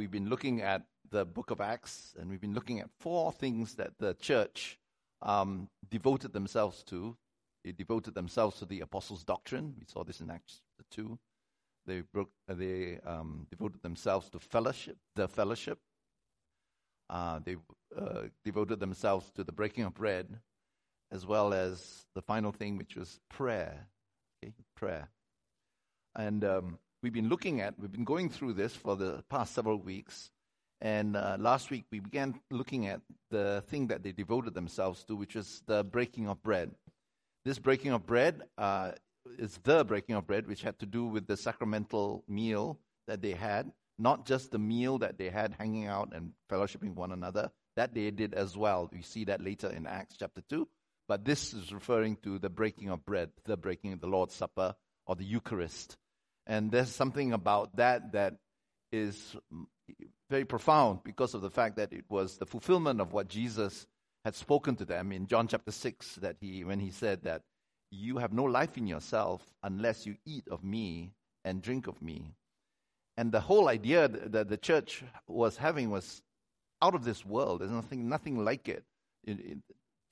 we've been looking at the book of Acts, and we've been looking at four things that the church um, devoted themselves to. They devoted themselves to the apostles' doctrine. We saw this in Acts 2. They, broke, uh, they um, devoted themselves to fellowship, the fellowship. Uh, they uh, devoted themselves to the breaking of bread, as well as the final thing, which was prayer. Okay, prayer. And um, we've been looking at, we've been going through this for the past several weeks. And uh, last week we began looking at the thing that they devoted themselves to, which was the breaking of bread. This breaking of bread uh, is the breaking of bread, which had to do with the sacramental meal that they had, not just the meal that they had hanging out and fellowshipping one another. That they did as well. We see that later in Acts chapter 2. But this is referring to the breaking of bread, the breaking of the Lord's Supper or the Eucharist. And there's something about that that is very profound because of the fact that it was the fulfillment of what Jesus had spoken to them in John chapter 6 that he when he said that you have no life in yourself unless you eat of me and drink of me. And the whole idea that the church was having was out of this world. There's nothing nothing like it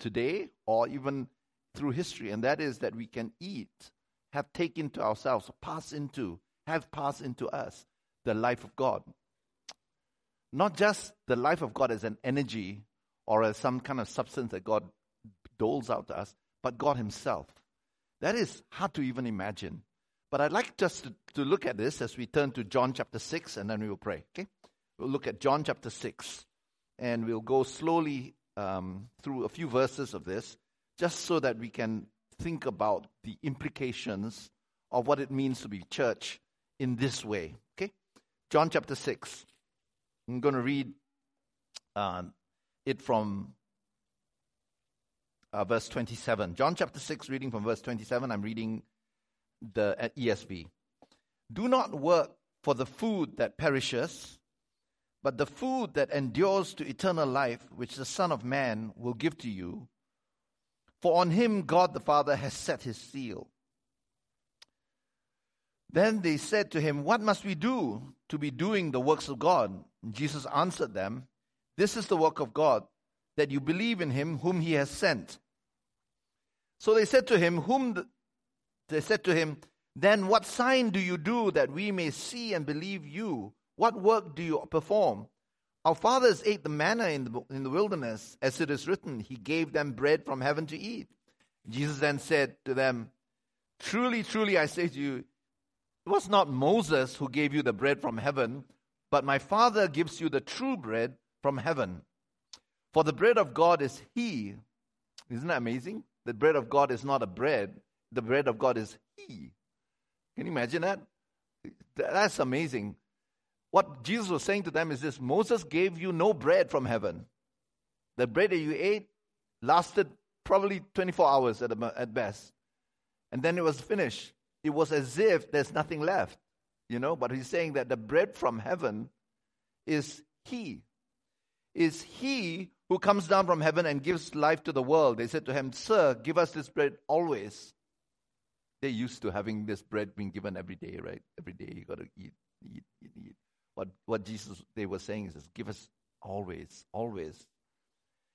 today or even through history and that is that we can eat have taken to ourselves, pass into, have passed into us the life of God. Not just the life of God as an energy or as some kind of substance that God doles out to us, but God Himself. That is hard to even imagine. But I'd like just to, to look at this as we turn to John chapter 6 and then we will pray. Okay? We'll look at John chapter 6 and we'll go slowly um, through a few verses of this just so that we can think about the implications of what it means to be church in this way. Okay? John chapter 6. I'm going to read uh, it from uh, verse 27. John chapter 6, reading from verse 27. I'm reading the ESV. Do not work for the food that perishes, but the food that endures to eternal life, which the Son of Man will give to you for on him God the Father has set his seal. Then they said to him, What must we do to be doing the works of God? And Jesus answered them, This is the work of God, that you believe in him whom he has sent. So they said to him, Whom the, they said to him, Then what sign do you do that we may see and believe you? What work do you perform? Our fathers ate the manna in the, in the wilderness, as it is written, He gave them bread from heaven to eat. Jesus then said to them, Truly, truly, I say to you, it was not Moses who gave you the bread from heaven, but my Father gives you the true bread from heaven. For the bread of God is He. Isn't that amazing? The bread of God is not a bread, the bread of God is He. Can you imagine that? That's amazing. What Jesus was saying to them is this Moses gave you no bread from heaven. The bread that you ate lasted probably 24 hours at, at best. And then it was finished. It was as if there's nothing left, you know. But he's saying that the bread from heaven is He. Is He who comes down from heaven and gives life to the world. They said to him, Sir, give us this bread always. They're used to having this bread being given every day, right? Every day you got to eat, eat, eat, eat. What, what Jesus, they were saying is, give us always, always.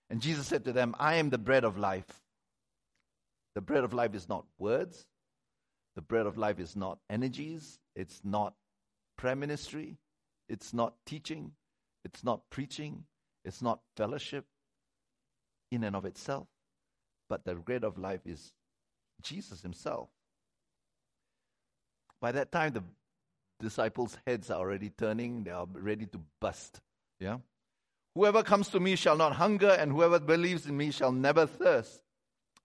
And Jesus said to them, I am the bread of life. The bread of life is not words. The bread of life is not energies. It's not prayer ministry. It's not teaching. It's not preaching. It's not fellowship in and of itself. But the bread of life is Jesus Himself. By that time, the disciples' heads are already turning, they are ready to bust. Yeah? Whoever comes to me shall not hunger, and whoever believes in me shall never thirst,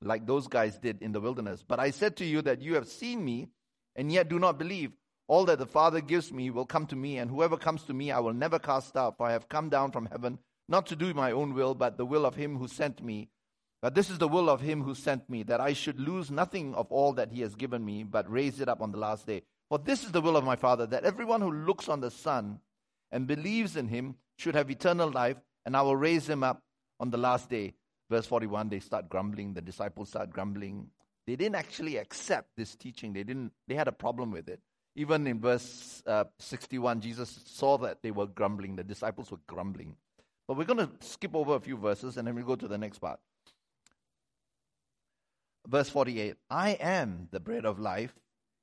like those guys did in the wilderness. But I said to you that you have seen me, and yet do not believe. All that the Father gives me will come to me, and whoever comes to me I will never cast out, for I have come down from heaven, not to do my own will, but the will of him who sent me. But this is the will of him who sent me, that I should lose nothing of all that he has given me, but raise it up on the last day. For this is the will of my Father, that everyone who looks on the Son and believes in him should have eternal life, and I will raise him up on the last day. Verse 41, they start grumbling, the disciples start grumbling. They didn't actually accept this teaching. They didn't they had a problem with it. Even in verse uh, 61, Jesus saw that they were grumbling. The disciples were grumbling. But we're going to skip over a few verses and then we'll go to the next part. Verse 48 I am the bread of life.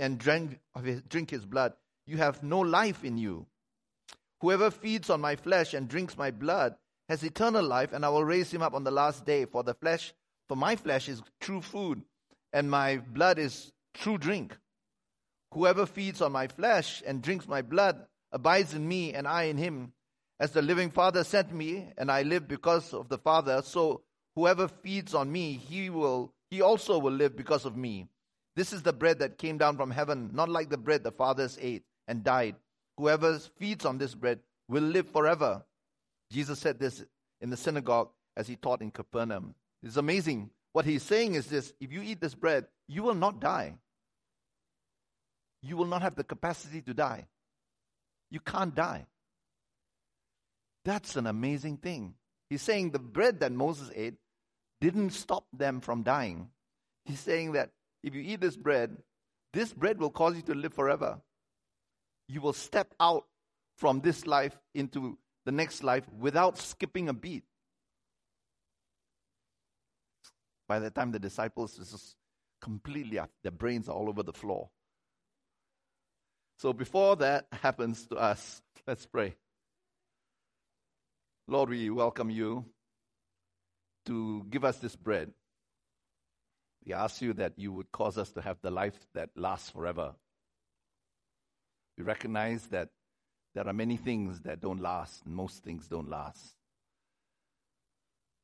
and drink, his, drink his blood, you have no life in you. Whoever feeds on my flesh and drinks my blood has eternal life, and I will raise him up on the last day. For the flesh, for my flesh is true food, and my blood is true drink. Whoever feeds on my flesh and drinks my blood abides in me, and I in him. As the living Father sent me, and I live because of the Father, so whoever feeds on me, he will he also will live because of me. This is the bread that came down from heaven, not like the bread the fathers ate and died. Whoever feeds on this bread will live forever. Jesus said this in the synagogue as he taught in Capernaum. It's amazing. What he's saying is this if you eat this bread, you will not die you will not have the capacity to die. You can't die. That's an amazing thing. He's saying the bread that Moses ate didn't stop them from dying. He's saying that if you eat this bread, this bread will cause you to live forever. You will step out from this life into the next life without skipping a beat. By the time the disciples is completely up, their brains are all over the floor. So before that happens to us, let's pray. Lord, we welcome you to give us this bread. We ask you that you would cause us to have the life that lasts forever. We recognize that there are many things that don't last, and most things don't last.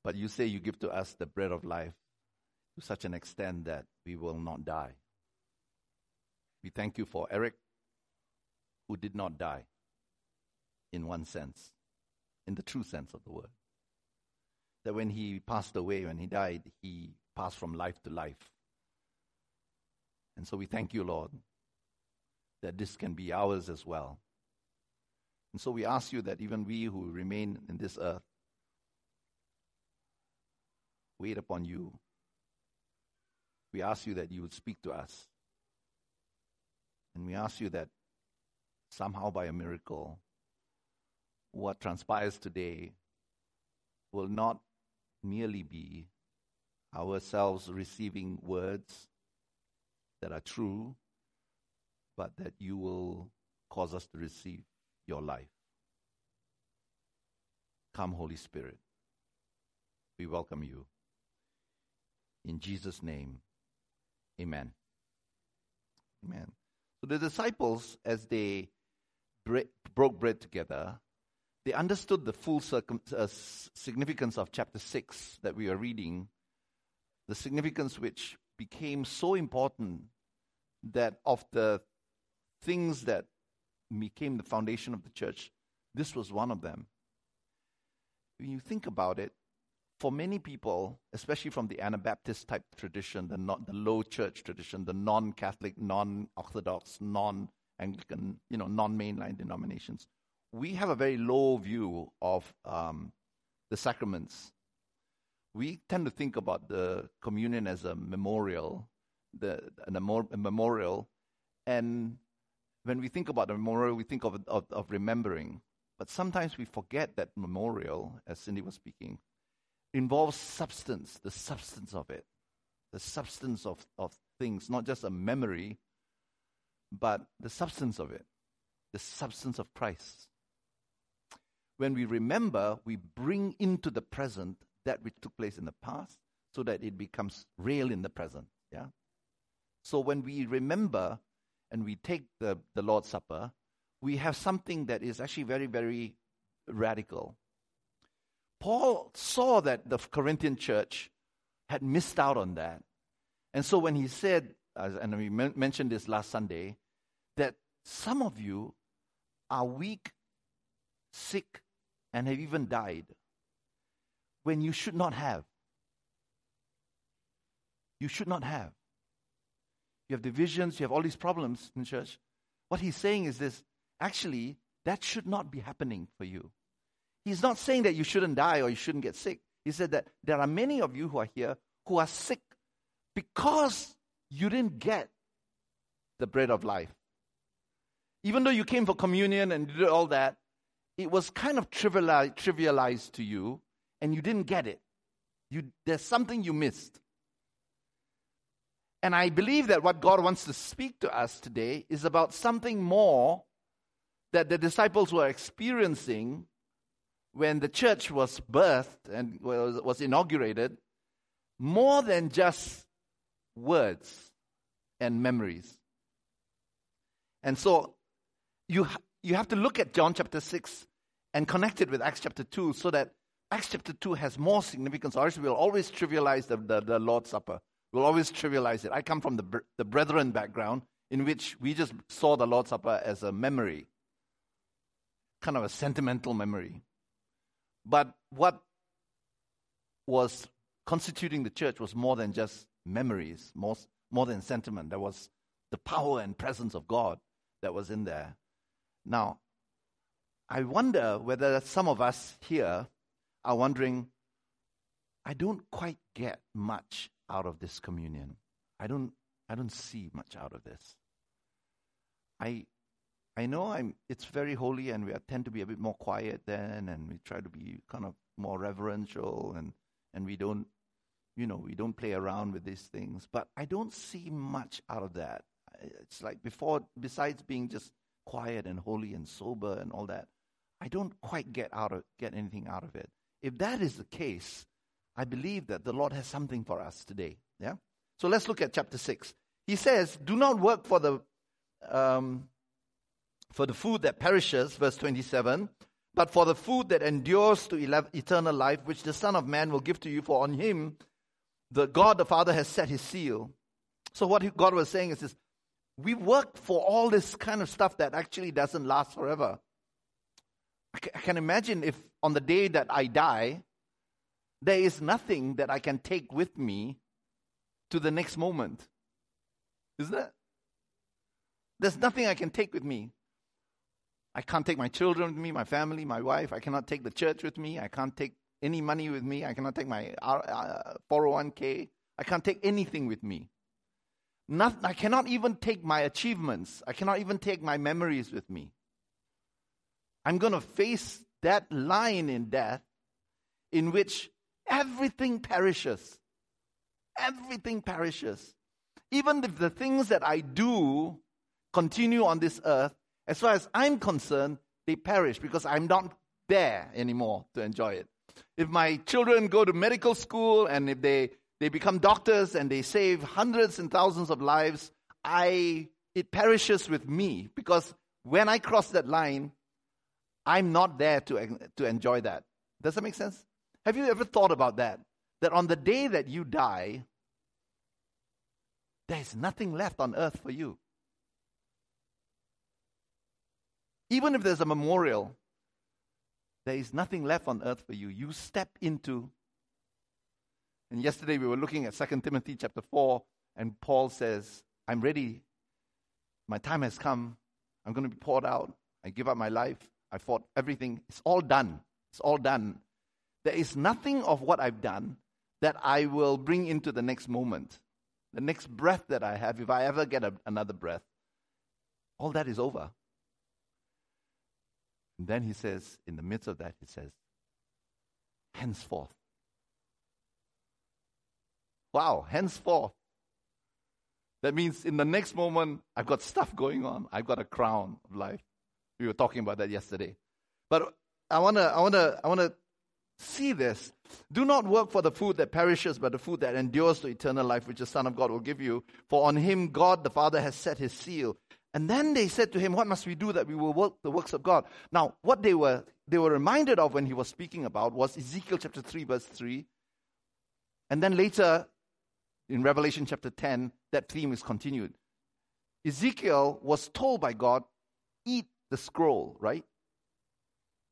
But you say you give to us the bread of life to such an extent that we will not die. We thank you for Eric who did not die, in one sense, in the true sense of the word. That when he passed away, when he died, he passed from life to life. And so we thank you, Lord, that this can be ours as well. And so we ask you that even we who remain in this earth wait upon you. We ask you that you would speak to us. And we ask you that somehow by a miracle, what transpires today will not merely be ourselves receiving words that are true, but that you will cause us to receive your life. Come, Holy Spirit. We welcome you. In Jesus' name, amen. Amen. So the disciples, as they broke bread together, they understood the full circum, uh, significance of chapter 6 that we are reading, the significance which became so important that of the things that became the foundation of the church, this was one of them. When you think about it, for many people, especially from the Anabaptist type tradition, the, not, the low church tradition, the non Catholic, non Orthodox, non Anglican, you know, non-mainline denominations, we have a very low view of um, the sacraments. We tend to think about the communion as a memorial, the a memorial, and when we think about the memorial, we think of, of, of remembering. But sometimes we forget that memorial, as Cindy was speaking, involves substance, the substance of it, the substance of, of things, not just a memory, but the substance of it, the substance of Christ. When we remember, we bring into the present that which took place in the past so that it becomes real in the present. Yeah? So when we remember and we take the, the Lord's Supper, we have something that is actually very, very radical. Paul saw that the Corinthian church had missed out on that. And so when he said, and we mentioned this last Sunday, that some of you are weak, sick, and have even died when you should not have. You should not have. You have divisions, you have all these problems in church. What he's saying is this actually, that should not be happening for you. He's not saying that you shouldn't die or you shouldn't get sick. He said that there are many of you who are here who are sick because you didn't get the bread of life. Even though you came for communion and did all that, it was kind of trivialized, to you and you didn't get it. You, there's something you missed. And I believe that what God wants to speak to us today is about something more that the disciples were experiencing when the church was birthed and was, was inaugurated, more than just words and memories. And so you, you have to look at John chapter 6 and connect it with Acts chapter 2 so that Acts chapter 2 has more significance. Or we'll always trivialize the, the, the Lord's Supper. We'll always trivialize it. I come from the, the brethren background in which we just saw the Lord's Supper as a memory, kind of a sentimental memory. But what was constituting the church was more than just memories, more, more than sentiment. There was the power and presence of God that was in there. Now, I wonder whether some of us here are wondering, I don't quite get much out of this communion. I don't I don't see much out of this. I I know I'm it's very holy and we tend to be a bit more quiet then and we try to be kind of more reverential and and we don't you know, we don't play around with these things, but I don't see much out of that. It's like before besides being just quiet and holy and sober and all that, I don't quite get out of get anything out of it. If that is the case, I believe that the Lord has something for us today. Yeah? So let's look at chapter 6. He says, Do not work for the, um, for the food that perishes, verse 27, but for the food that endures to eternal life, which the Son of Man will give to you, for on him the God the Father has set his seal. So what God was saying is this, we work for all this kind of stuff that actually doesn't last forever. I can imagine if on the day that I die, there is nothing that I can take with me to the next moment. Is that? There's nothing I can take with me. I can't take my children with me, my family, my wife. I cannot take the church with me. I can't take any money with me. I cannot take my 401k. Uh, I can't take anything with me. Not, I cannot even take my achievements. I cannot even take my memories with me. I'm going to face that line in death in which everything perishes. Everything perishes. Even if the things that I do continue on this earth, as far as I'm concerned, they perish because I'm not there anymore to enjoy it. If my children go to medical school and if they, they become doctors and they save hundreds and thousands of lives, I it perishes with me because when I cross that line, I'm not there to, to enjoy that. Does that make sense? Have you ever thought about that? That on the day that you die, there's nothing left on earth for you. Even if there's a memorial, there is nothing left on earth for you. You step into. And yesterday we were looking at 2 Timothy chapter 4, and Paul says, I'm ready. My time has come. I'm going to be poured out. I give up my life. I fought everything. It's all done. It's all done. There is nothing of what I've done that I will bring into the next moment. The next breath that I have, if I ever get a, another breath, all that is over. And then he says, in the midst of that, he says, henceforth. Wow, henceforth. That means in the next moment, I've got stuff going on. I've got a crown of life. We were talking about that yesterday. But I wanna, I wanna, I wanna see this. Do not work for the food that perishes, but the food that endures to eternal life, which the Son of God will give you. For on him God the Father has set his seal. And then they said to him, What must we do that we will work the works of God? Now, what they were they were reminded of when he was speaking about was Ezekiel chapter 3, verse 3. And then later in Revelation chapter 10, that theme is continued. Ezekiel was told by God, Eat the scroll, right?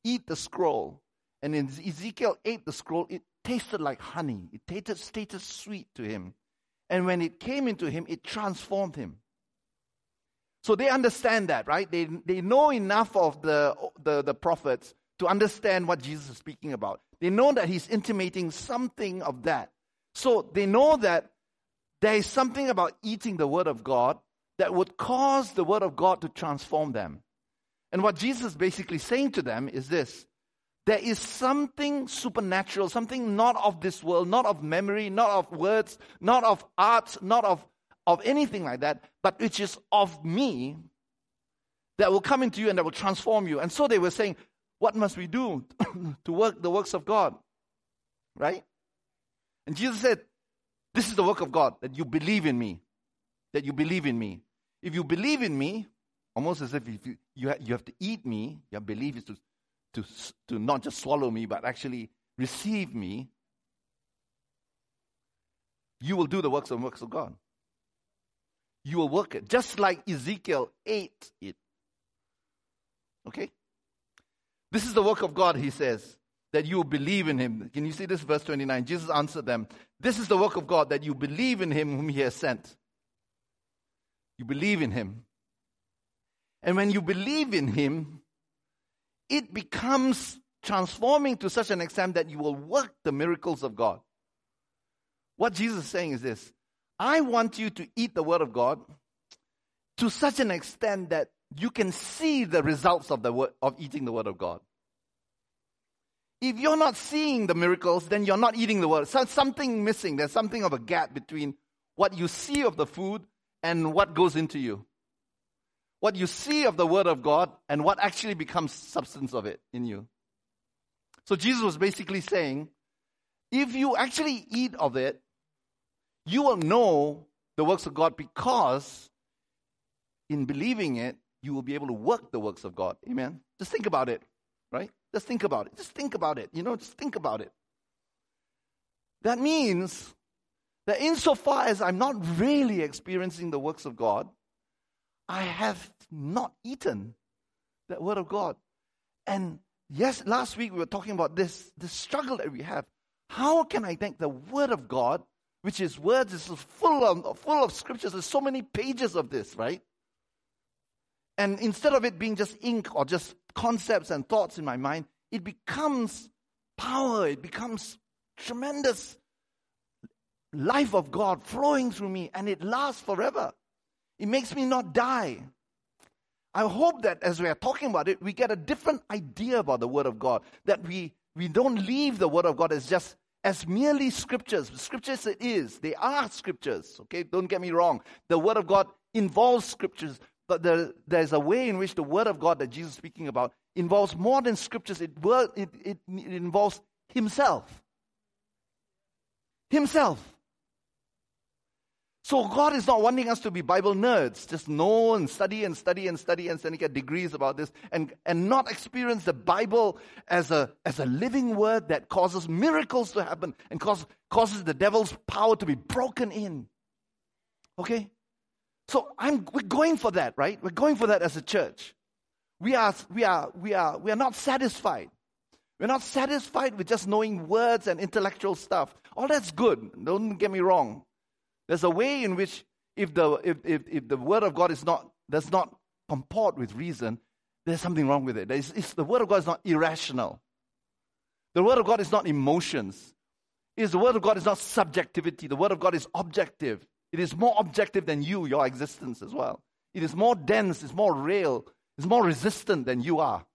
Eat the scroll. And in Ezekiel ate the scroll, it tasted like honey. It tasted, tasted sweet to him. And when it came into him, it transformed him. So they understand that, right? They, they know enough of the, the, the prophets to understand what Jesus is speaking about. They know that he's intimating something of that. So they know that there is something about eating the Word of God that would cause the Word of God to transform them. And what Jesus is basically saying to them is this there is something supernatural, something not of this world, not of memory, not of words, not of art, not of, of anything like that, but which is of me that will come into you and that will transform you. And so they were saying, What must we do to work the works of God? Right? And Jesus said, This is the work of God, that you believe in me. That you believe in me. If you believe in me, almost as if you, you, have, you have to eat me, your belief is to, to, to not just swallow me, but actually receive me, you will do the works and works of God. You will work it, just like Ezekiel ate it. Okay? This is the work of God, he says that you believe in him. Can you see this verse 29? Jesus answered them, This is the work of God, that you believe in him whom he has sent. You believe in him. And when you believe in him, it becomes transforming to such an extent that you will work the miracles of God. What Jesus is saying is this I want you to eat the word of God to such an extent that you can see the results of the word, of eating the word of God. If you're not seeing the miracles, then you're not eating the word. So something missing. There's something of a gap between what you see of the food and what goes into you. What you see of the word of God and what actually becomes substance of it in you. So Jesus was basically saying, if you actually eat of it, you will know the works of God because in believing it, you will be able to work the works of God. Amen. Just think about it, right? Just think about it. Just think about it. You know, just think about it. That means that insofar as I'm not really experiencing the works of God, I have not eaten that word of God. And yes, last week we were talking about this, this struggle that we have. How can I think the word of God, which is words, is full of, full of scriptures, there's so many pages of this, right? And instead of it being just ink or just concepts and thoughts in my mind, it becomes power, it becomes tremendous life of God flowing through me, and it lasts forever. It makes me not die. I hope that as we are talking about it, we get a different idea about the Word of God, that we, we don't leave the Word of God as just as merely scriptures. Scriptures it is. They are scriptures. Okay, don't get me wrong. The Word of God involves scriptures, but there, there's a way in which the Word of God that Jesus is speaking about involves more than scriptures, it, it, it, it involves Himself. Himself. So God is not wanting us to be Bible nerds, just know and study and study and study and then get degrees about this and, and not experience the Bible as a, as a living word that causes miracles to happen and cause, causes the devil's power to be broken in. Okay? So I'm, we're going for that, right? We're going for that as a church. We are, we are, we are, we are not satisfied. We're not satisfied with just knowing words and intellectual stuff. All that's good. Don't get me wrong. There's a way in which if the, if, if, if the word of God is not, does not comport with reason, there's something wrong with it. It's, the word of God is not irrational. The word of God is not emotions. Is the word of God is not subjectivity. The word of God is objective. It is more objective than you, your existence as well. It is more dense, it's more real, it's more resistant than you are.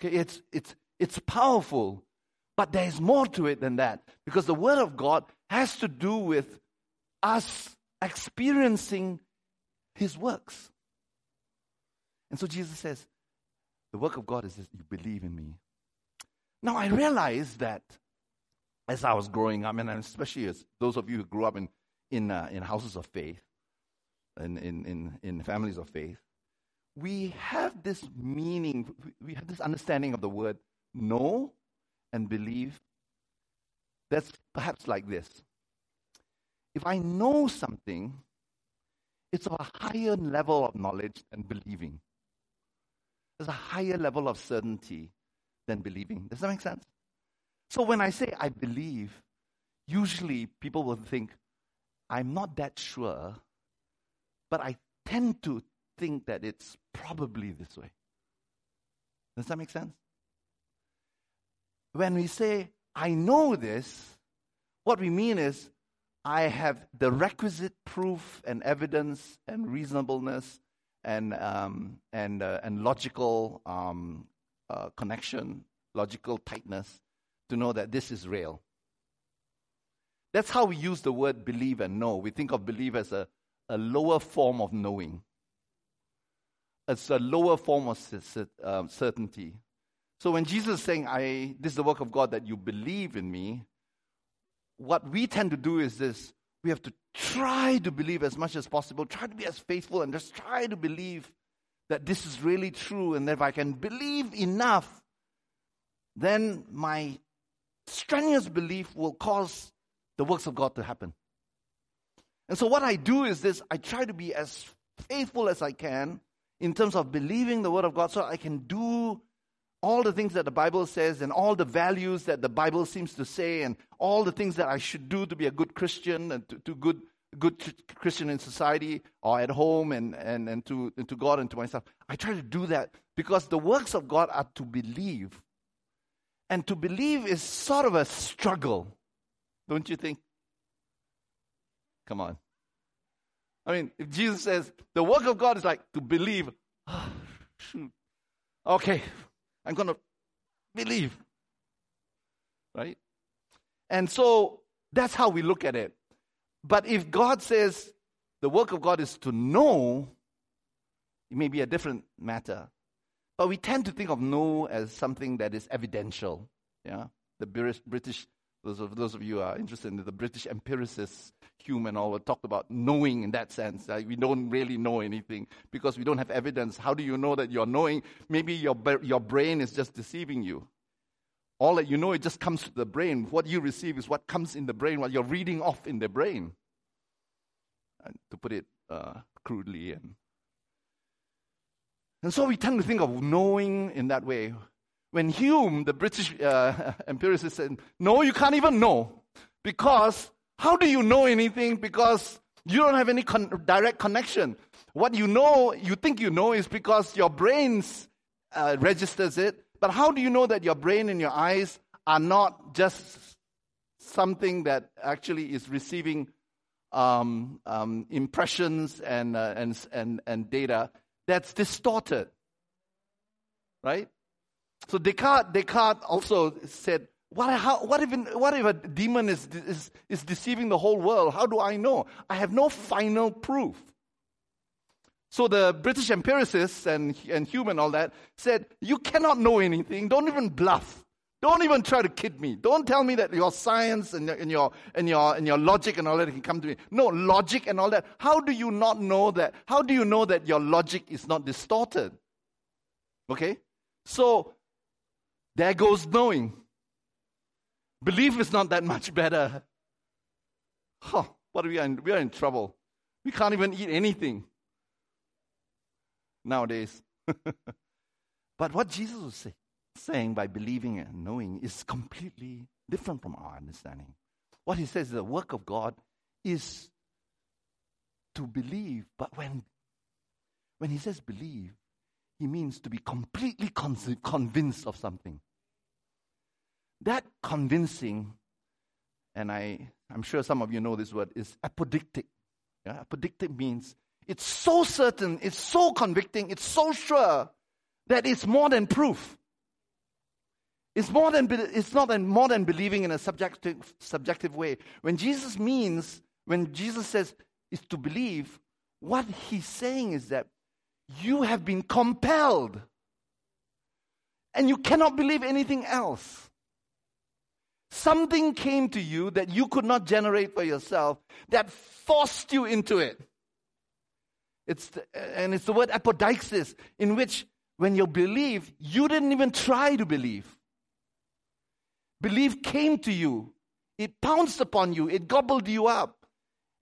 Okay, it's it's it's powerful, but there is more to it than that because the word of God has to do with us experiencing his works. And so Jesus says, the work of God is that you believe in me. Now I realize that as I was growing up, and especially as those of you who grew up in in, uh, in houses of faith, in, in, in, in families of faith, we have this meaning, we have this understanding of the word know and believe that's perhaps like this. If I know something, it's of a higher level of knowledge than believing. There's a higher level of certainty than believing. Does that make sense? So when I say I believe, usually people will think, I'm not that sure, but I tend to think that it's probably this way. Does that make sense? When we say, I know this, what we mean is, I have the requisite proof and evidence and reasonableness and, um, and, uh, and logical um, uh, connection, logical tightness to know that this is real. That's how we use the word believe and know. We think of believe as a, a lower form of knowing, it's a lower form of um, certainty. So when Jesus is saying, I, This is the work of God that you believe in me, what we tend to do is this we have to try to believe as much as possible, try to be as faithful, and just try to believe that this is really true. And that if I can believe enough, then my strenuous belief will cause the works of God to happen. And so, what I do is this I try to be as faithful as I can in terms of believing the Word of God so I can do all the things that the Bible says and all the values that the Bible seems to say and all the things that I should do to be a good Christian and to, to good good Christian in society or at home and, and, and, to, and to God and to myself. I try to do that because the works of God are to believe. And to believe is sort of a struggle, don't you think? Come on. I mean, if Jesus says the work of God is like to believe. Okay, I'm going to believe. Right? And so that's how we look at it. But if God says the work of God is to know, it may be a different matter. But we tend to think of know as something that is evidential. Yeah? The British those of, those of you are interested in the British empiricists, Hume and all, talk about knowing in that sense. Like we don't really know anything because we don't have evidence. How do you know that you're knowing? Maybe your, your brain is just deceiving you. All that you know, it just comes to the brain. What you receive is what comes in the brain, what you're reading off in the brain. And to put it uh, crudely. And, and so we tend to think of knowing in that way. When Hume, the British uh, empiricist, said, No, you can't even know. Because how do you know anything? Because you don't have any con- direct connection. What you know, you think you know, is because your brain uh, registers it. But how do you know that your brain and your eyes are not just something that actually is receiving um, um, impressions and, uh, and, and, and data that's distorted? Right? So Descartes, Descartes also said, what, how, what, if, what if a demon is, is, is deceiving the whole world? How do I know? I have no final proof. So the British empiricists and, and Hume and all that said, You cannot know anything. Don't even bluff. Don't even try to kid me. Don't tell me that your science and, and, your, and, your, and your logic and all that can come to me. No, logic and all that. How do you not know that? How do you know that your logic is not distorted? Okay? So there goes knowing. Belief is not that much better. Huh, what are we in? We are in trouble. We can't even eat anything nowadays. but what Jesus was say, saying by believing and knowing is completely different from our understanding. What he says, the work of God is to believe, but when, when he says believe, he means to be completely con- convinced of something. That convincing, and I, I'm sure some of you know this word, is apodictic. Yeah? Apodictic means it's so certain, it's so convicting, it's so sure that it's more than proof. It's more than it's not than, more than believing in a subjective subjective way. When Jesus means, when Jesus says is to believe, what he's saying is that you have been compelled. And you cannot believe anything else. Something came to you that you could not generate for yourself that forced you into it. It's the, and it's the word apodeixis, in which when you believe, you didn't even try to believe. Belief came to you, it pounced upon you, it gobbled you up,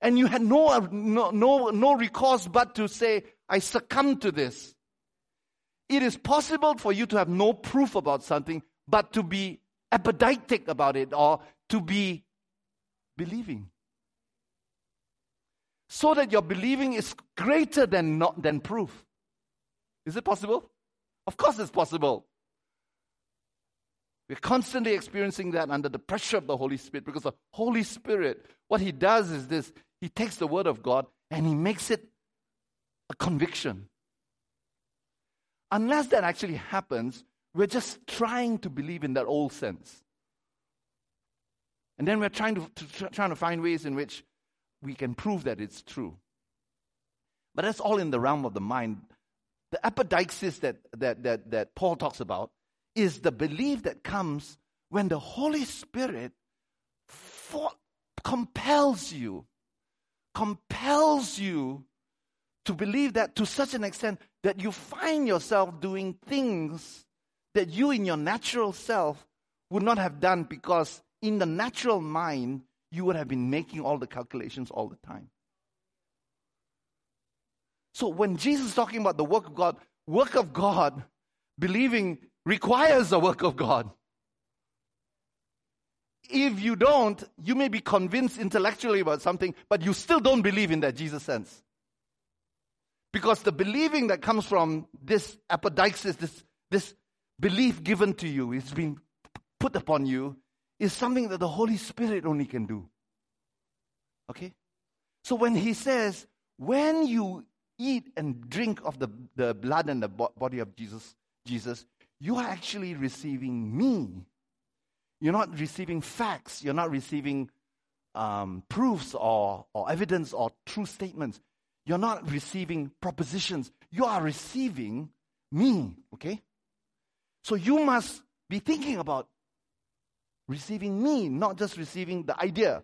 and you had no, no, no, no recourse but to say, I succumb to this. It is possible for you to have no proof about something, but to be apodictic about it or to be believing. So that your believing is greater than, not, than proof. Is it possible? Of course, it's possible. We're constantly experiencing that under the pressure of the Holy Spirit because the Holy Spirit, what He does is this He takes the Word of God and He makes it a conviction. Unless that actually happens, we're just trying to believe in that old sense. And then we're trying to, to, trying to find ways in which we can prove that it's true. But that's all in the realm of the mind. The apodeixis that, that, that, that Paul talks about is the belief that comes when the Holy Spirit for, compels you, compels you to believe that to such an extent that you find yourself doing things that you in your natural self would not have done because in the natural mind you would have been making all the calculations all the time. So when Jesus is talking about the work of God, work of God, believing requires the work of God. If you don't, you may be convinced intellectually about something, but you still don't believe in that Jesus sense. Because the believing that comes from this apodeixis, this, this belief given to you, it's been put upon you, is something that the Holy Spirit only can do. Okay? So when he says, when you eat and drink of the, the blood and the body of Jesus, Jesus, you are actually receiving me. You're not receiving facts. You're not receiving um, proofs or, or evidence or true statements. You're not receiving propositions. You are receiving me. Okay? So you must be thinking about receiving me, not just receiving the idea.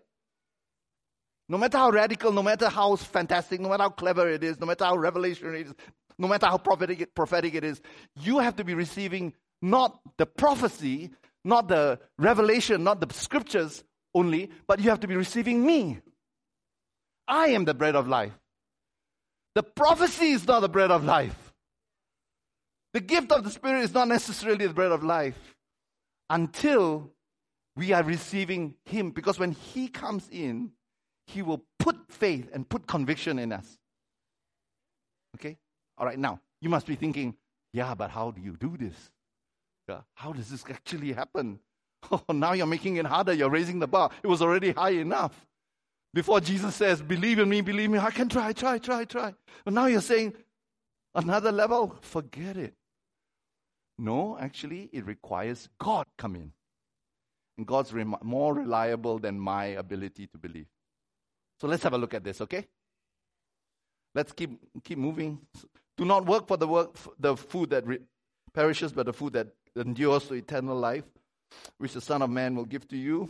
No matter how radical, no matter how fantastic, no matter how clever it is, no matter how revelatory it is, no matter how prophetic it, prophetic it is, you have to be receiving not the prophecy, not the revelation, not the scriptures only, but you have to be receiving me. I am the bread of life. The prophecy is not the bread of life. The gift of the Spirit is not necessarily the bread of life until we are receiving Him. Because when He comes in, He will put faith and put conviction in us. Okay? All right, now, you must be thinking, yeah, but how do you do this? Yeah, how does this actually happen? Oh, now you're making it harder. You're raising the bar. It was already high enough. Before Jesus says, believe in me, believe me, I can try, try, try, try. But now you're saying, another level, forget it. No, actually, it requires God come in. And God's rem- more reliable than my ability to believe. So let's have a look at this, okay? Let's keep, keep moving. Do not work for the, work, the food that re- perishes, but the food that endures to eternal life, which the Son of Man will give to you.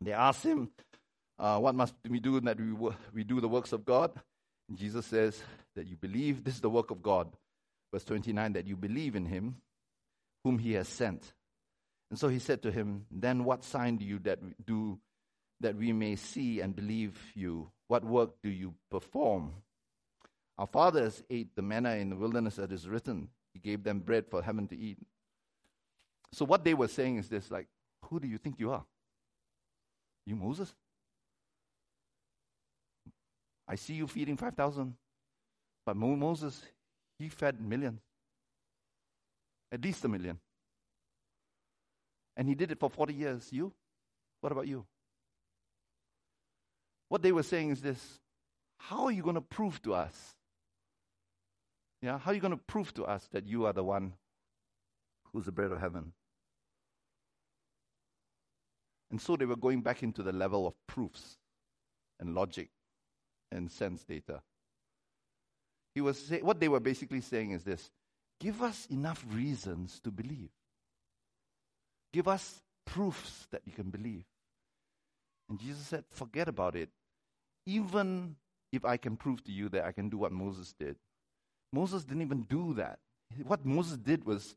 They asked him, uh, What must we do that we, we do the works of God? And Jesus says that you believe, this is the work of God. Verse 29 that you believe in him whom he has sent. And so he said to him, Then what sign do you that do that we may see and believe you? What work do you perform? Our fathers ate the manna in the wilderness that is written. He gave them bread for heaven to eat. So what they were saying is this like, who do you think you are? You Moses? I see you feeding 5,000. But Moses, he fed millions. At least a million. And he did it for 40 years. You? What about you? What they were saying is this How are you going to prove to us yeah, how are you going to prove to us that you are the one who's the bread of heaven? And so they were going back into the level of proofs and logic and sense data. He was say, what they were basically saying is this give us enough reasons to believe. Give us proofs that you can believe. And Jesus said, forget about it. Even if I can prove to you that I can do what Moses did, Moses didn't even do that. What Moses did was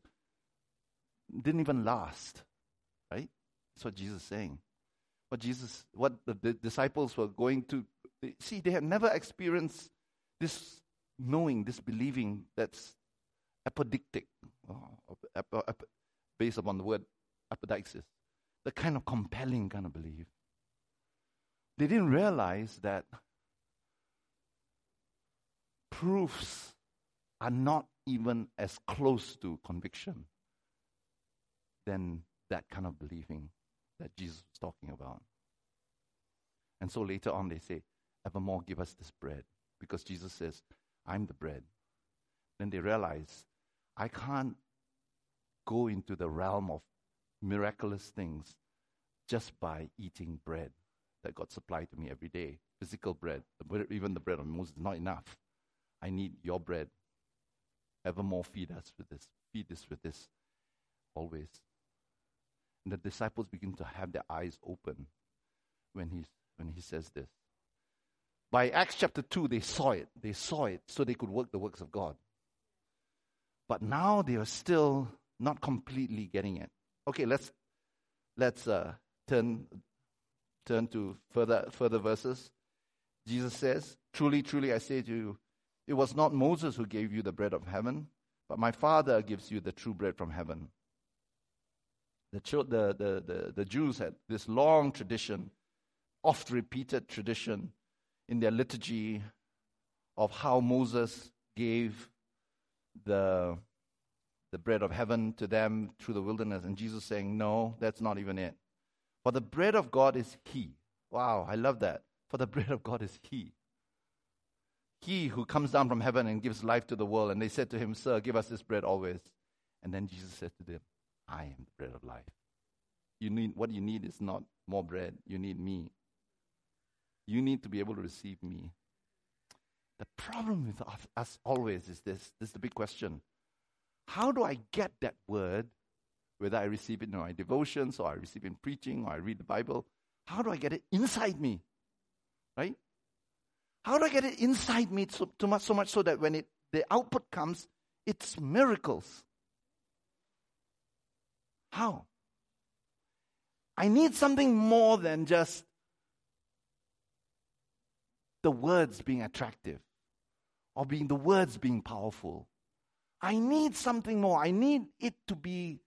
didn't even last. Right? That's what Jesus is saying. What Jesus, what the, the disciples were going to see, they had never experienced this knowing, this believing that's apodictic, uh, based upon the word apodeixis, the kind of compelling kind of belief. They didn't realize that proofs are not even as close to conviction than that kind of believing that Jesus was talking about. And so later on, they say, Evermore, give us this bread. Because Jesus says, I'm the bread. Then they realize, I can't go into the realm of miraculous things just by eating bread that God supplied to me every day. Physical bread, even the bread of Moses, is not enough. I need your bread. Evermore feed us with this. Feed us with this always. And the disciples begin to have their eyes open when he, when he says this. By Acts chapter 2, they saw it. They saw it so they could work the works of God. But now they are still not completely getting it. Okay, let's, let's uh, turn, turn to further, further verses. Jesus says, Truly, truly, I say to you, it was not Moses who gave you the bread of heaven, but my Father gives you the true bread from heaven. The, the, the, the, the Jews had this long tradition, oft repeated tradition in their liturgy of how Moses gave the, the bread of heaven to them through the wilderness, and Jesus saying, No, that's not even it. For the bread of God is He. Wow, I love that. For the bread of God is He. He who comes down from heaven and gives life to the world. And they said to him, Sir, give us this bread always. And then Jesus said to them, I am the bread of life. You need what you need is not more bread, you need me. You need to be able to receive me. The problem with us always is this this is the big question. How do I get that word, whether I receive it in my devotions or I receive it in preaching or I read the Bible? How do I get it inside me? Right? How do I get it inside me so, much, so much so that when it, the output comes, it's miracles? How? I need something more than just the words being attractive or being the words being powerful. I need something more. I need it to be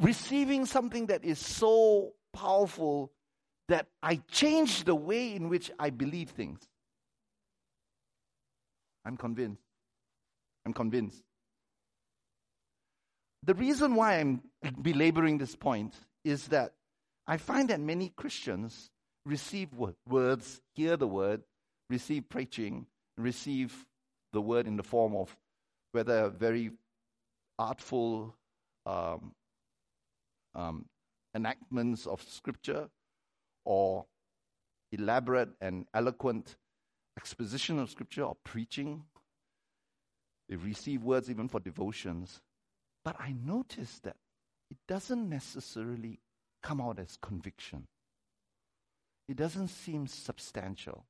receiving something that is so powerful that I change the way in which I believe things. I'm convinced. I'm convinced. The reason why I'm belaboring this point is that I find that many Christians receive words, hear the word, receive preaching, receive the word in the form of whether very artful um, um, enactments of scripture or elaborate and eloquent exposition of scripture or preaching. They receive words even for devotions. But I notice that it doesn't necessarily come out as conviction. It doesn't seem substantial.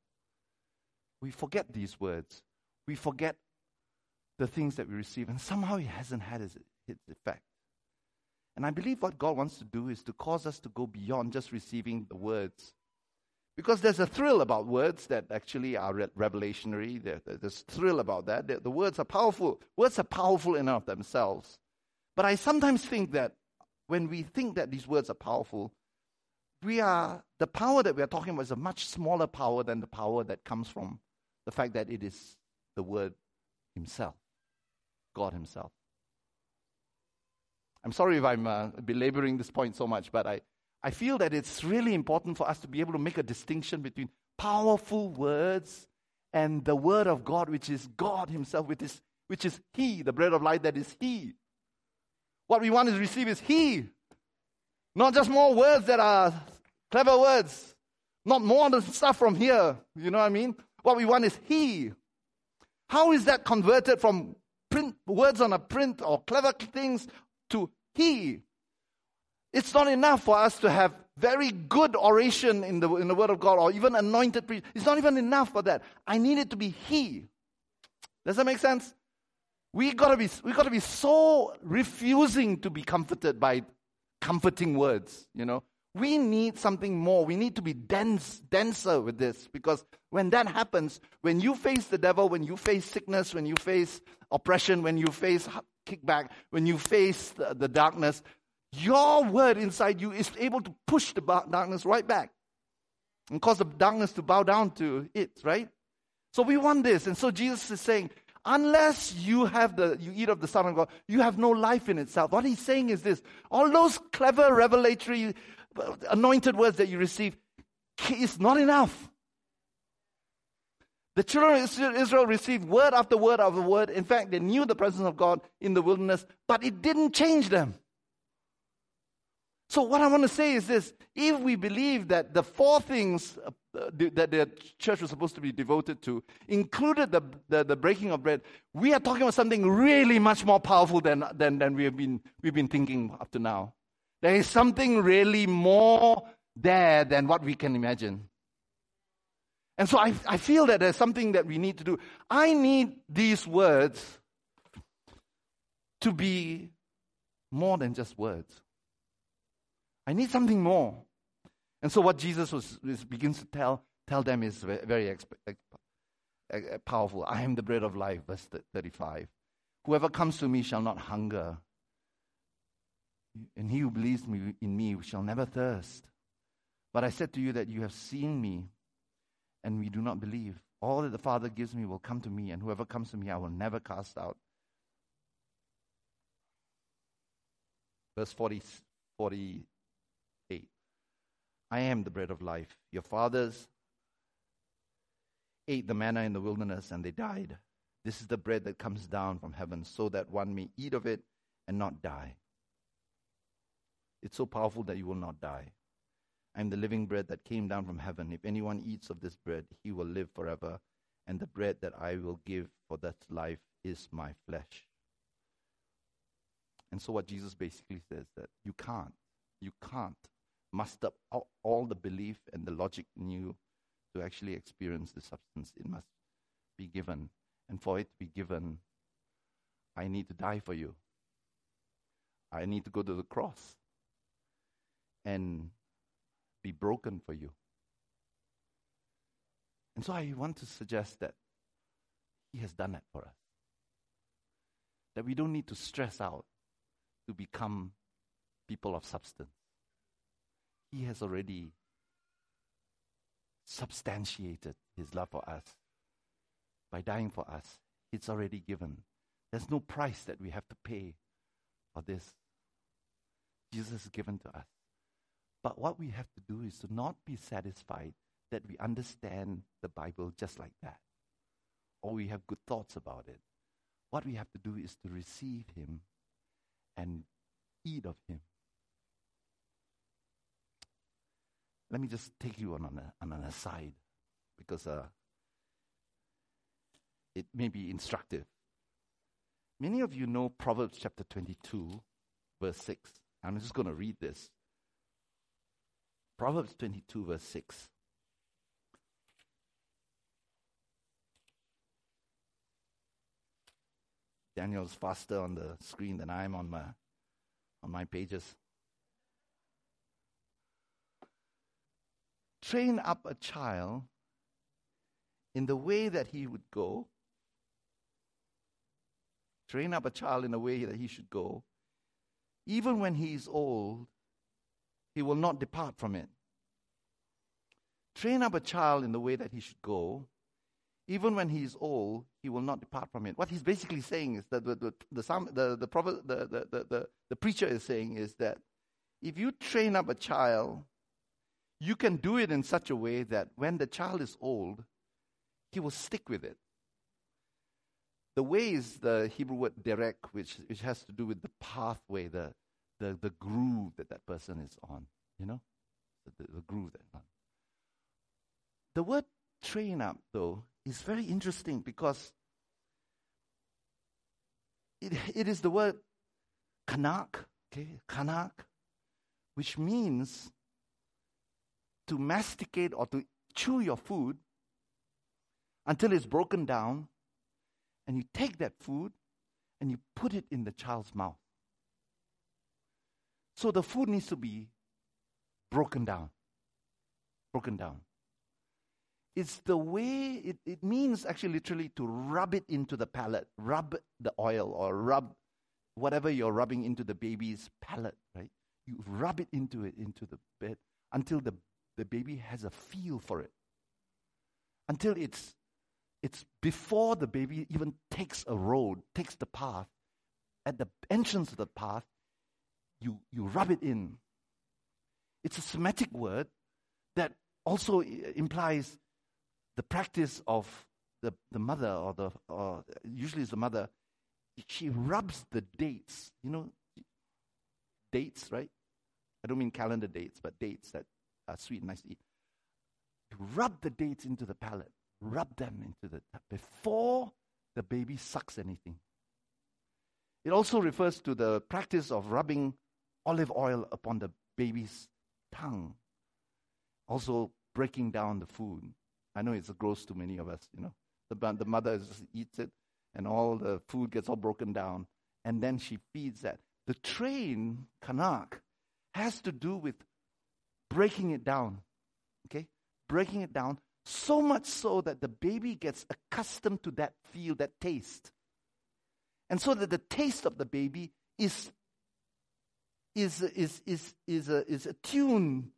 We forget these words. We forget the things that we receive, and somehow it hasn't had its, effect. And I believe what God wants to do is to cause us to go beyond just receiving the words. Because there's a thrill about words that actually are re- revelationary. There, there's thrill about that. The words are powerful. Words are powerful in and of themselves. But I sometimes think that when we think that these words are powerful, we are the power that we are talking about is a much smaller power than the power that comes from the fact that it is the word himself, God himself. I'm sorry if I'm uh, belaboring this point so much, but I, I feel that it's really important for us to be able to make a distinction between powerful words and the word of God, which is God Himself, which is, which is He, the bread of life that is He. What we want to receive is He, not just more words that are clever words, not more the stuff from here. You know what I mean? What we want is He. How is that converted from print words on a print or clever things to He. It's not enough for us to have very good oration in the, in the Word of God or even anointed preach. It's not even enough for that. I need it to be He. Does that make sense? We gotta be we gotta be so refusing to be comforted by comforting words. You know, We need something more. We need to be dense, denser with this because when that happens, when you face the devil, when you face sickness, when you face oppression, when you face kickback, when you face the, the darkness, your word inside you is able to push the darkness right back and cause the darkness to bow down to it, right? So we want this. And so Jesus is saying, unless you have the you eat of the Son of God, you have no life in itself. What he's saying is this: all those clever revelatory anointed words that you receive is not enough. The children of Israel received word after word after word. In fact, they knew the presence of God in the wilderness, but it didn't change them. So, what I want to say is this if we believe that the four things uh, that the church was supposed to be devoted to included the, the, the, breaking of bread, we are talking about something really much more powerful than, than, than we have been, we've been thinking up to now. There is something really more there than what we can imagine. And so I, I feel that there's something that we need to do. I need these words to be more than just words. I need something more. And so what Jesus was, was begins to tell, tell them is very, very powerful. I am the bread of life, verse 35. Whoever comes to me shall not hunger, and he who believes me, in me shall never thirst. But I said to you that you have seen me, and we do not believe. All that the Father gives me will come to me, and whoever comes to me I will never cast out. Verse 40, 48. I am the bread of life. Your fathers ate the manna in the wilderness, and they died. This is the bread that comes down from heaven, so that one may eat of it and not die. It's so powerful that you will not die. I am the living bread that came down from heaven. If anyone eats of this bread, he will live forever. And the bread that I will give for that life is my flesh. And so, what Jesus basically says that you can't, you can't muster all, all the belief and the logic you to actually experience the substance. It must be given. And for it to be given, I need to die for you. I need to go to the cross and be broken for you. And so I want to suggest that He has done that for us. That we don't need to stress out to become people of substance. He has already substantiated His love for us by dying for us. It's already given. There's no price that we have to pay for this. Jesus has given to us. But what we have to do is to not be satisfied that we understand the Bible just like that, or we have good thoughts about it. What we have to do is to receive Him and eat of Him. Let me just take you on, a, on an aside because uh, it may be instructive. Many of you know Proverbs chapter 22, verse 6. I'm just going to read this. Proverbs 22, verse 6. Daniel's faster on the screen than I am on my on my pages. Train up a child in the way that he would go. Train up a child in the way that he should go. Even when he is old, he will not depart from it. Train up a child in the way that he should go. Even when he is old, he will not depart from it. What he's basically saying is that the, the, the, the, prophet, the, the, the, the preacher is saying is that if you train up a child, you can do it in such a way that when the child is old, he will stick with it. The way is the Hebrew word derek, which, which has to do with the pathway, the, the, the groove that that person is on, you know? The, the, the groove that on. The word train up, though, is very interesting because it, it is the word kanak, okay, kanak, which means to masticate or to chew your food until it's broken down, and you take that food and you put it in the child's mouth. So the food needs to be broken down. Broken down. It's the way, it, it means actually literally to rub it into the palate, rub the oil or rub whatever you're rubbing into the baby's palate, right? You rub it into it, into the bed, until the, the baby has a feel for it. Until it's, it's before the baby even takes a road, takes the path, at the entrance of the path, you, you rub it in. It's a Semitic word that also implies the practice of the, the mother or the or usually it's the mother she rubs the dates you know dates right i don't mean calendar dates but dates that are sweet and nice to eat rub the dates into the palate rub them into the before the baby sucks anything it also refers to the practice of rubbing olive oil upon the baby's tongue also breaking down the food I know it's gross to many of us, you know. The, the mother just eats it, and all the food gets all broken down, and then she feeds that. The train, kanak, has to do with breaking it down, okay? Breaking it down so much so that the baby gets accustomed to that feel, that taste. And so that the taste of the baby is, is, is, is, is, is, is attuned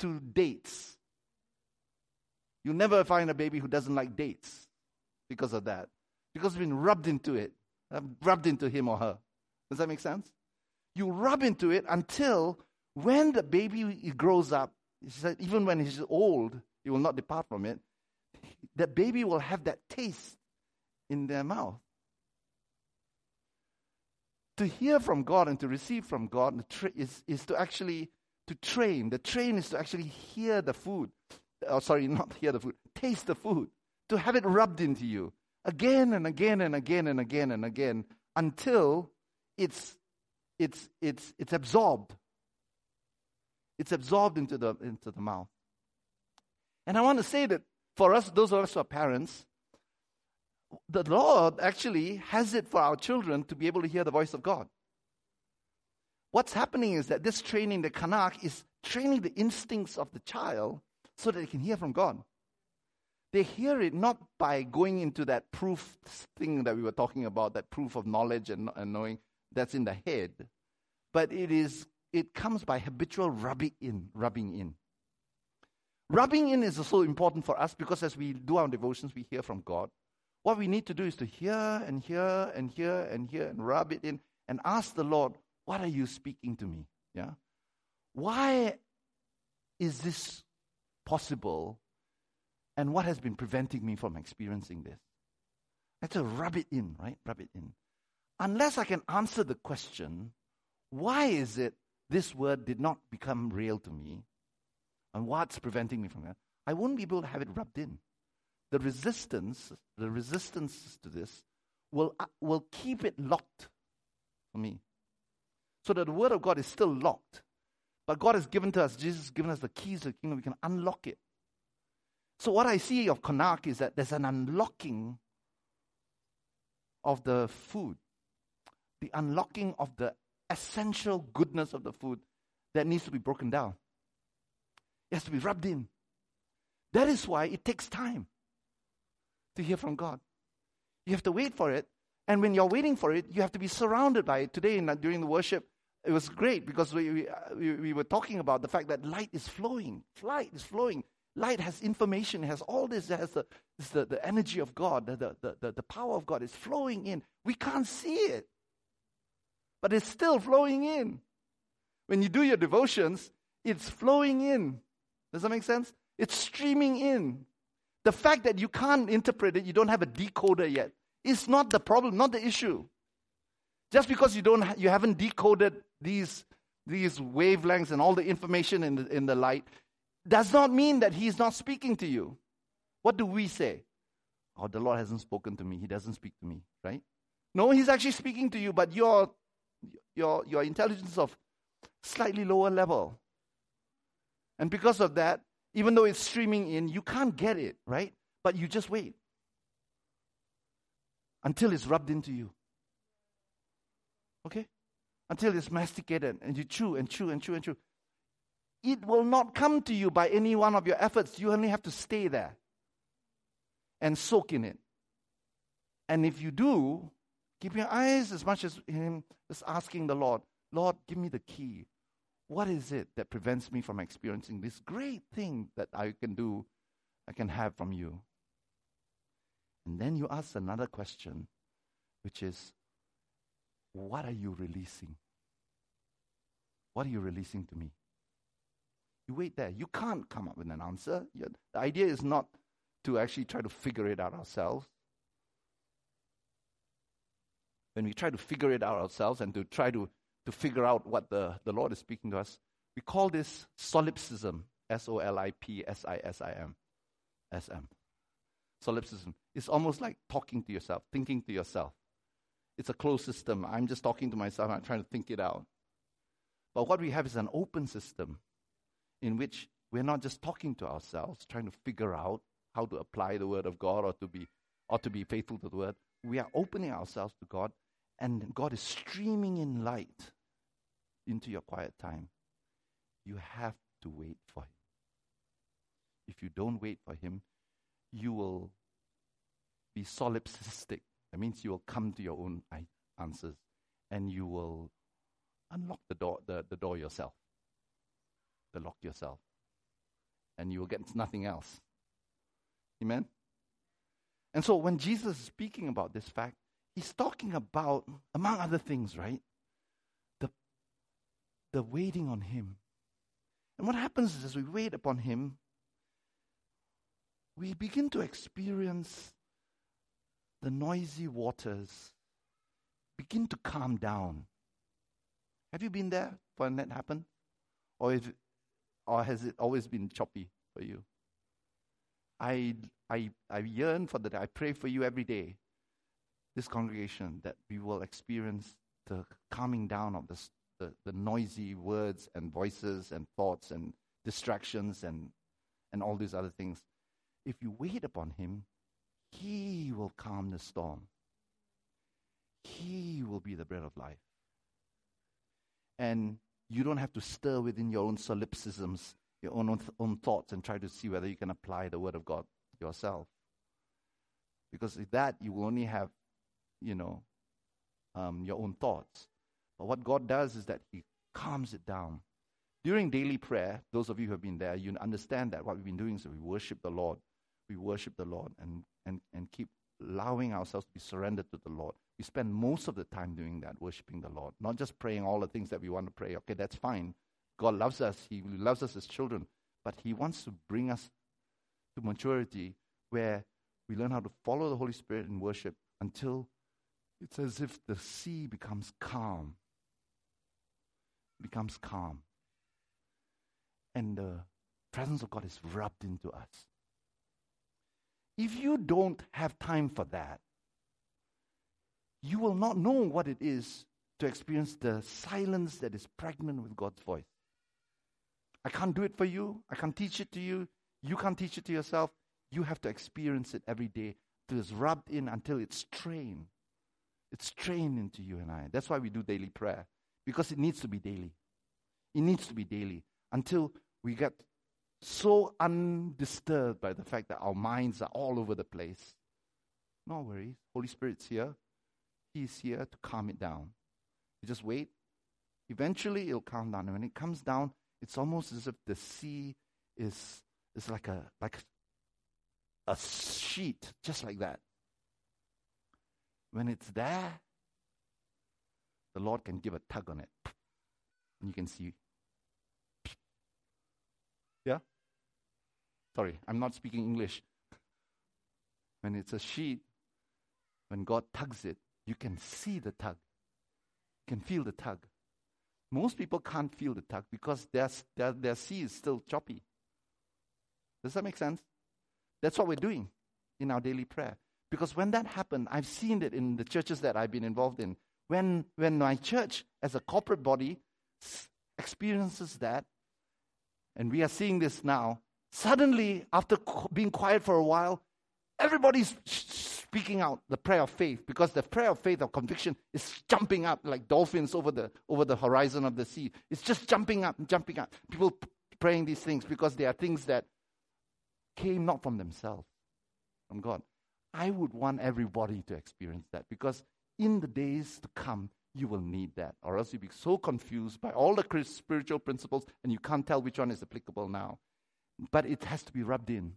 to dates You'll never find a baby who doesn't like dates because of that. Because it's been rubbed into it, uh, rubbed into him or her. Does that make sense? You rub into it until when the baby grows up, said, even when he's old, he will not depart from it. That baby will have that taste in their mouth. To hear from God and to receive from God is, is to actually to train. The train is to actually hear the food oh, sorry, not hear the food, taste the food, to have it rubbed into you again and again and again and again and again until it's, it's, it's, it's absorbed. It's absorbed into the, into the mouth. And I want to say that for us, those of us who are parents, the Lord actually has it for our children to be able to hear the voice of God. What's happening is that this training, the kanak, is training the instincts of the child so that they can hear from God. They hear it not by going into that proof thing that we were talking about, that proof of knowledge and, and knowing that's in the head, but it is it comes by habitual rubbing in, rubbing in. Rubbing in is also important for us because as we do our devotions, we hear from God. What we need to do is to hear and hear and hear and hear and rub it in and ask the Lord, What are you speaking to me? Yeah. Why is this possible and what has been preventing me from experiencing this. I have to rub it in, right? Rub it in. Unless I can answer the question, why is it this word did not become real to me? And what's preventing me from that? I won't be able to have it rubbed in. The resistance, the resistance to this will, uh, will keep it locked for me. So that the word of God is still locked. But God has given to us, Jesus has given us the keys to the kingdom. We can unlock it. So, what I see of Kanak is that there's an unlocking of the food, the unlocking of the essential goodness of the food that needs to be broken down. It has to be rubbed in. That is why it takes time to hear from God. You have to wait for it. And when you're waiting for it, you have to be surrounded by it. Today, in, during the worship, it was great because we, we, uh, we, we were talking about the fact that light is flowing. Light is flowing. Light has information, has all this, it has the, the, the energy of God, the, the, the, the power of God is flowing in. We can't see it, but it's still flowing in. When you do your devotions, it's flowing in. Does that make sense? It's streaming in. The fact that you can't interpret it, you don't have a decoder yet, is not the problem, not the issue. Just because you don't, you haven't decoded these, these wavelengths and all the information in the, in the light, does not mean that He's not speaking to you. What do we say? Oh, the Lord hasn't spoken to me. He doesn't speak to me, right? No, He's actually speaking to you, but your, your, your intelligence of slightly lower level. And because of that, even though it's streaming in, you can't get it, right? But you just wait until it's rubbed into you. Okay? Until it's masticated and you chew and chew and chew and chew. it will not come to you by any one of your efforts. You only have to stay there and soak in it. And if you do, keep your eyes as much as Him, just asking the Lord, Lord, give me the key. What is it that prevents me from experiencing this great thing that I can do, I can have from you? And then you ask another question, which is, what are you releasing? What are you releasing to me? You wait there. You can't come up with an answer. the idea is not to actually try to figure it out ourselves. When we try to figure it out ourselves and to try to, to figure out what the, the Lord is speaking to us, we call this solipsism. S O L I P S I S I M. S M. Solipsism. It's almost like talking to yourself, thinking to yourself. It's a closed system. I'm just talking to myself, I'm trying to think it out. But what we have is an open system in which we're not just talking to ourselves, trying to figure out how to apply the word of God or to be or to be faithful to the word. We are opening ourselves to God, and God is streaming in light into your quiet time. You have to wait for Him. If you don't wait for Him, you will be solipsistic. That means you will come to your own answers and you will unlock the door, the, the door yourself, the lock yourself, and you will get nothing else. Amen? And so when Jesus is speaking about this fact, he's talking about, among other things, right? The, the waiting on him. And what happens is as we wait upon him, we begin to experience the noisy waters begin to calm down. Have you been there when that happened? Or, if, or has it always been choppy for you? I, I, I yearn for that. I pray for you every day, this congregation, that we will experience the calming down of the, the, the noisy words and voices and thoughts and distractions and, and all these other things. If you wait upon Him, He will calm the storm. He will be the bread of life. And you don't have to stir within your own solipsisms your own, own thoughts and try to see whether you can apply the Word of God yourself. Because if that, you will only have, you know, um, your own thoughts. But what God does is that He calms it down. During daily prayer, those of you who have been there, you understand that what we've been doing is we worship the Lord. We worship the Lord and, and, and keep allowing ourselves to be surrendered to the Lord. We spend most of the time doing that, worshiping the Lord, not just praying all the things that we want to pray. Okay, that's fine. God loves us, He loves us as children, but He wants to bring us to maturity where we learn how to follow the Holy Spirit in worship until it's as if the sea becomes calm. Becomes calm. And the presence of God is rubbed into us. If you don't have time for that, you will not know what it is to experience the silence that is pregnant with God's voice. I can't do it for you. I can't teach it to you. You can't teach it to yourself. You have to experience it every day till it's rubbed in until it's trained. It's trained into you and I. That's why we do daily prayer because it needs to be daily. It needs to be daily until we get so undisturbed by the fact that our minds are all over the place. No worries. Holy Spirit's here. He's here to calm it down. You just wait. Eventually, it'll calm down. And when it comes down, it's almost as if the sea is, is like, a, like a sheet, just like that. When it's there, the Lord can give a tug on it. And you can see. Yeah? Sorry, I'm not speaking English. When it's a sheet, when God tugs it, you can see the tug. You can feel the tug. Most people can't feel the tug because their, their, their sea is still choppy. Does that make sense? That's what we're doing in our daily prayer. Because when that happened, I've seen it in the churches that I've been involved in. When, when my church, as a corporate body, experiences that, and we are seeing this now, suddenly, after being quiet for a while, everybody's speaking out the prayer of faith because the prayer of faith of conviction is jumping up like dolphins over the over the horizon of the sea. It's just jumping up and jumping up. People praying these things because they are things that came not from themselves, from God. I would want everybody to experience that because in the days to come, you will need that, or else you'll be so confused by all the spiritual principles and you can't tell which one is applicable now. But it has to be rubbed in.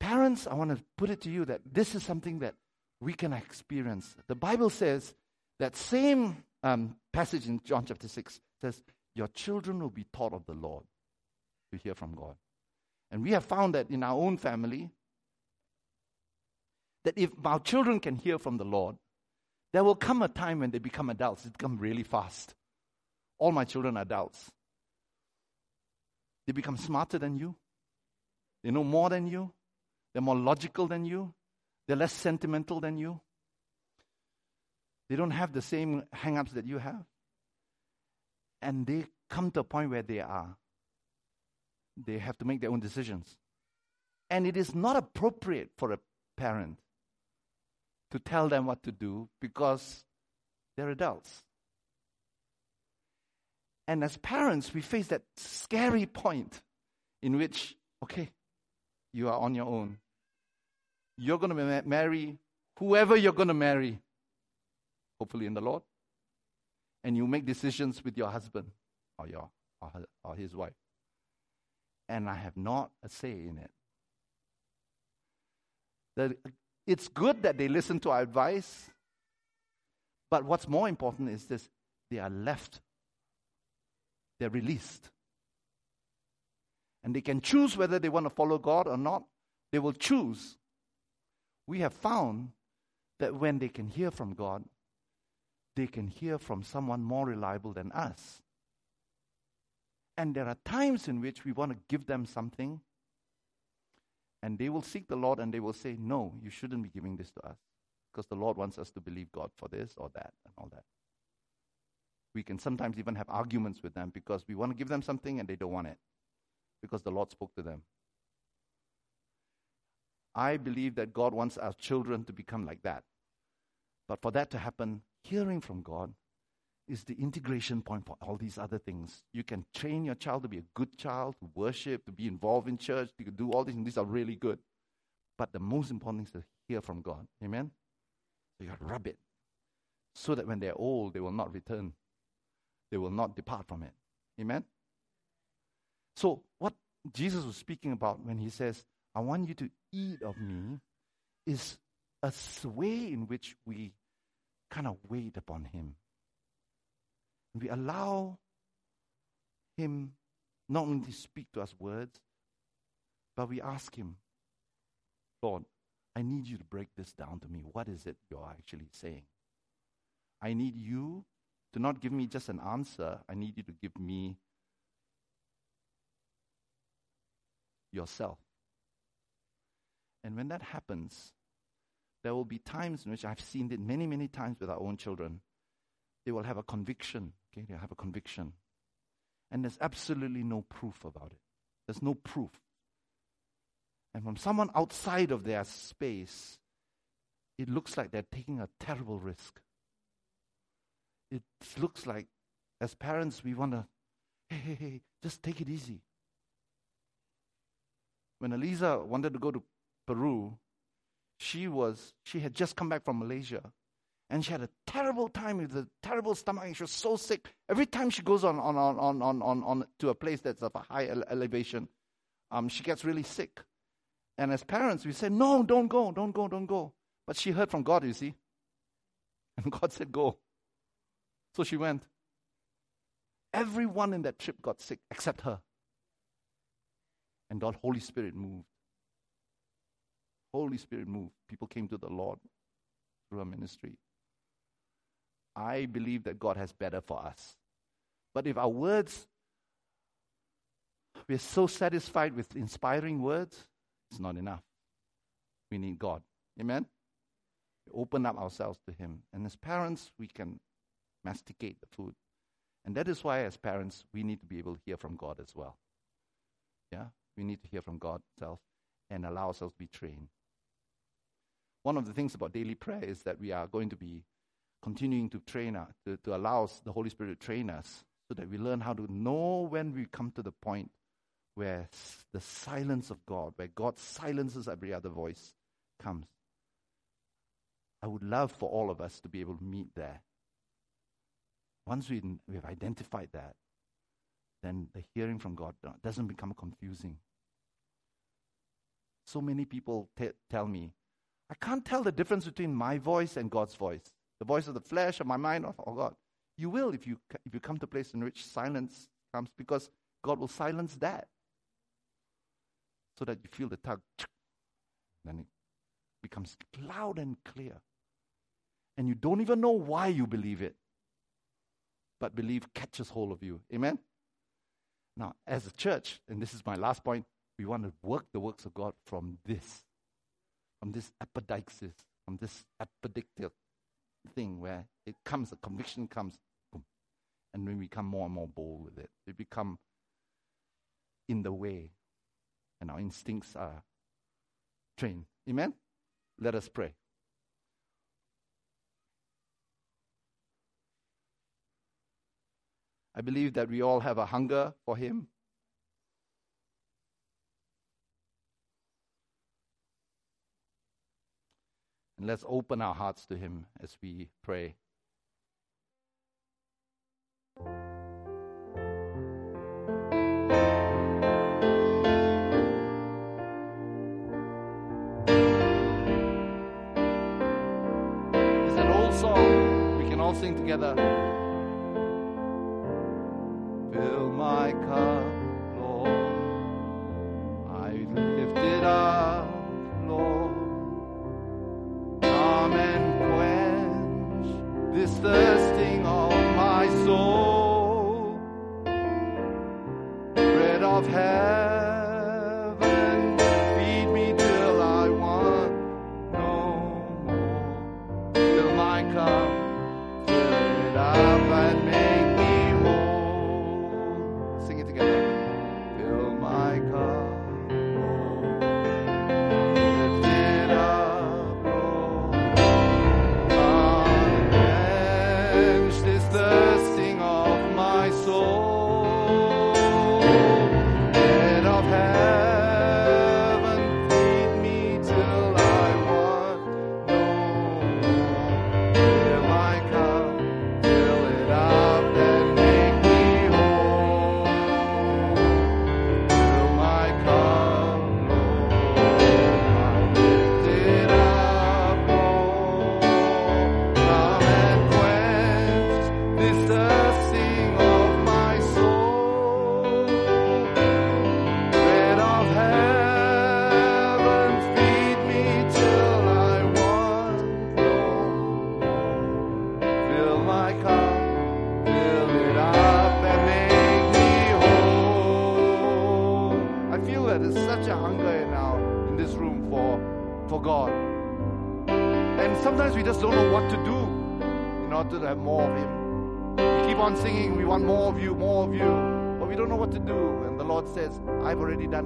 Parents, I want to put it to you that this is something that we can experience. The Bible says that same um, passage in John chapter 6 says, Your children will be taught of the Lord to hear from God. And we have found that in our own family, that if our children can hear from the Lord, there will come a time when they become adults. It comes really fast. All my children are adults. They become smarter than you. They know more than you. They're more logical than you. They're less sentimental than you. They don't have the same hang ups that you have. And they come to a point where they are. They have to make their own decisions. And it is not appropriate for a parent to tell them what to do because they're adults. And as parents, we face that scary point in which, okay, you are on your own. You're going to ma- marry whoever you're going to marry, hopefully in the Lord. And you make decisions with your husband or, your, or, her, or his wife. And I have not a say in it. The it's good that they listen to our advice, but what's more important is this they are left, they're released. And they can choose whether they want to follow God or not. They will choose. We have found that when they can hear from God, they can hear from someone more reliable than us. And there are times in which we want to give them something and they will seek the Lord and they will say, No, you shouldn't be giving this to us. Because the Lord wants us to believe God for this or that and all that. We can sometimes even have arguments with them because we want to give them something and they don't want it. Because the Lord spoke to them. I believe that God wants our children to become like that. But for that to happen, hearing from God is the integration point for all these other things. You can train your child to be a good child, to worship, to be involved in church, can do all these, and these are really good. But the most important thing is to hear from God. Amen? So you got to rub it. So that when they're old, they will not return. They will not depart from it. Amen? So, what Jesus was speaking about when he says, I want you to eat of me, is a way in which we kind of wait upon him. We allow Him not only to speak to us words, but we ask Him, Lord, I need you to break this down to me. What is it you're actually saying? I need you to not give me just an answer, I need you to give me yourself. And when that happens, there will be times in which I've seen it many, many times with our own children. They will have a conviction Okay, they have a conviction. And there's absolutely no proof about it. There's no proof. And from someone outside of their space, it looks like they're taking a terrible risk. It looks like, as parents, we want to, hey, hey, hey, just take it easy. When Eliza wanted to go to Peru, she was, she had just come back from Malaysia and she had a terrible time with a terrible stomach. She was so sick. Every time she goes on, on, on, on, on, on, on to a place that's of a high ele- elevation, um, she gets really sick. And as parents, we say, No, don't go, don't go, don't go. But she heard from God, you see. And God said, Go. So she went. Everyone in that trip got sick except her. And the Holy Spirit moved. Holy Spirit moved. People came to the Lord through her ministry. I believe that God has better for us. But if our words, we're so satisfied with inspiring words, it's not enough. We need God. Amen? We open up ourselves to Him. And as parents, we can masticate the food. And that is why, as parents, we need to be able to hear from God as well. Yeah? We need to hear from God Himself and allow ourselves to be trained. One of the things about daily prayer is that we are going to be continuing to train us, to, to allow us, the Holy Spirit to train us so that we learn how to know when we come to the point where the silence of God, where God silences every other voice, comes. I would love for all of us to be able to meet there. Once we, we've identified that, then the hearing from God uh, doesn't become confusing. So many people t- tell me, I can't tell the difference between my voice and God's voice, the voice of the flesh of my mind or, or God. You will if you, if you come to a place in which silence comes, because God will silence that so that you feel the tug. Then it becomes loud and clear. And you don't even know why you believe it. But belief catches hold of you. Amen? Now, as a church, and this is my last point, we want to work the works of God from this, from this apodeixis, from this epidictic thing where it comes, the conviction comes, boom, and we become more and more bold with it. We become in the way, and our instincts are trained. Amen? Let us pray. I believe that we all have a hunger for Him. And let's open our hearts to Him as we pray. Sing together.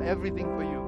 Everything for you.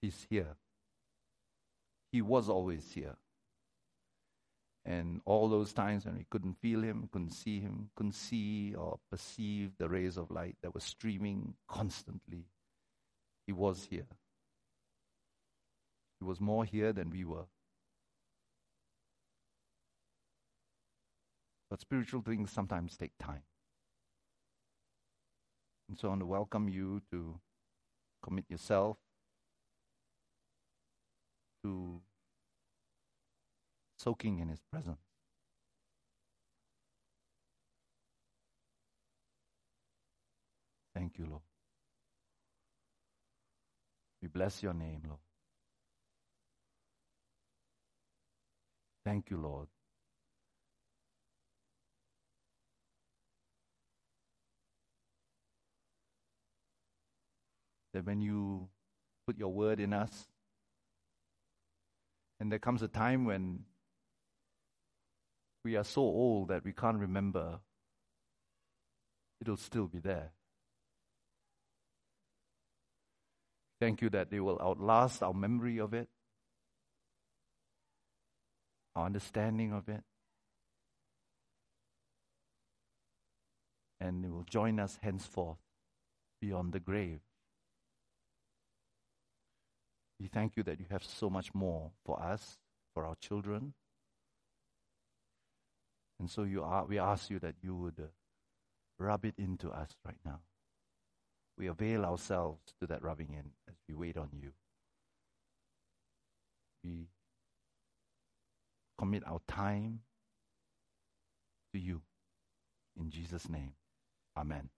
He's here. He was always here. And all those times when we couldn't feel him, couldn't see him, couldn't see or perceive the rays of light that were streaming constantly, he was here. He was more here than we were. But spiritual things sometimes take time. And so I want to welcome you to commit yourself to soaking in His presence. Thank you, Lord. We bless your name, Lord. Thank you, Lord. That when you put your word in us, and there comes a time when we are so old that we can't remember, it'll still be there. Thank you that they will outlast our memory of it, our understanding of it, and it will join us henceforth beyond the grave. We thank you that you have so much more for us, for our children. And so you are, we ask you that you would rub it into us right now. We avail ourselves to that rubbing in as we wait on you. We commit our time to you. In Jesus' name, amen.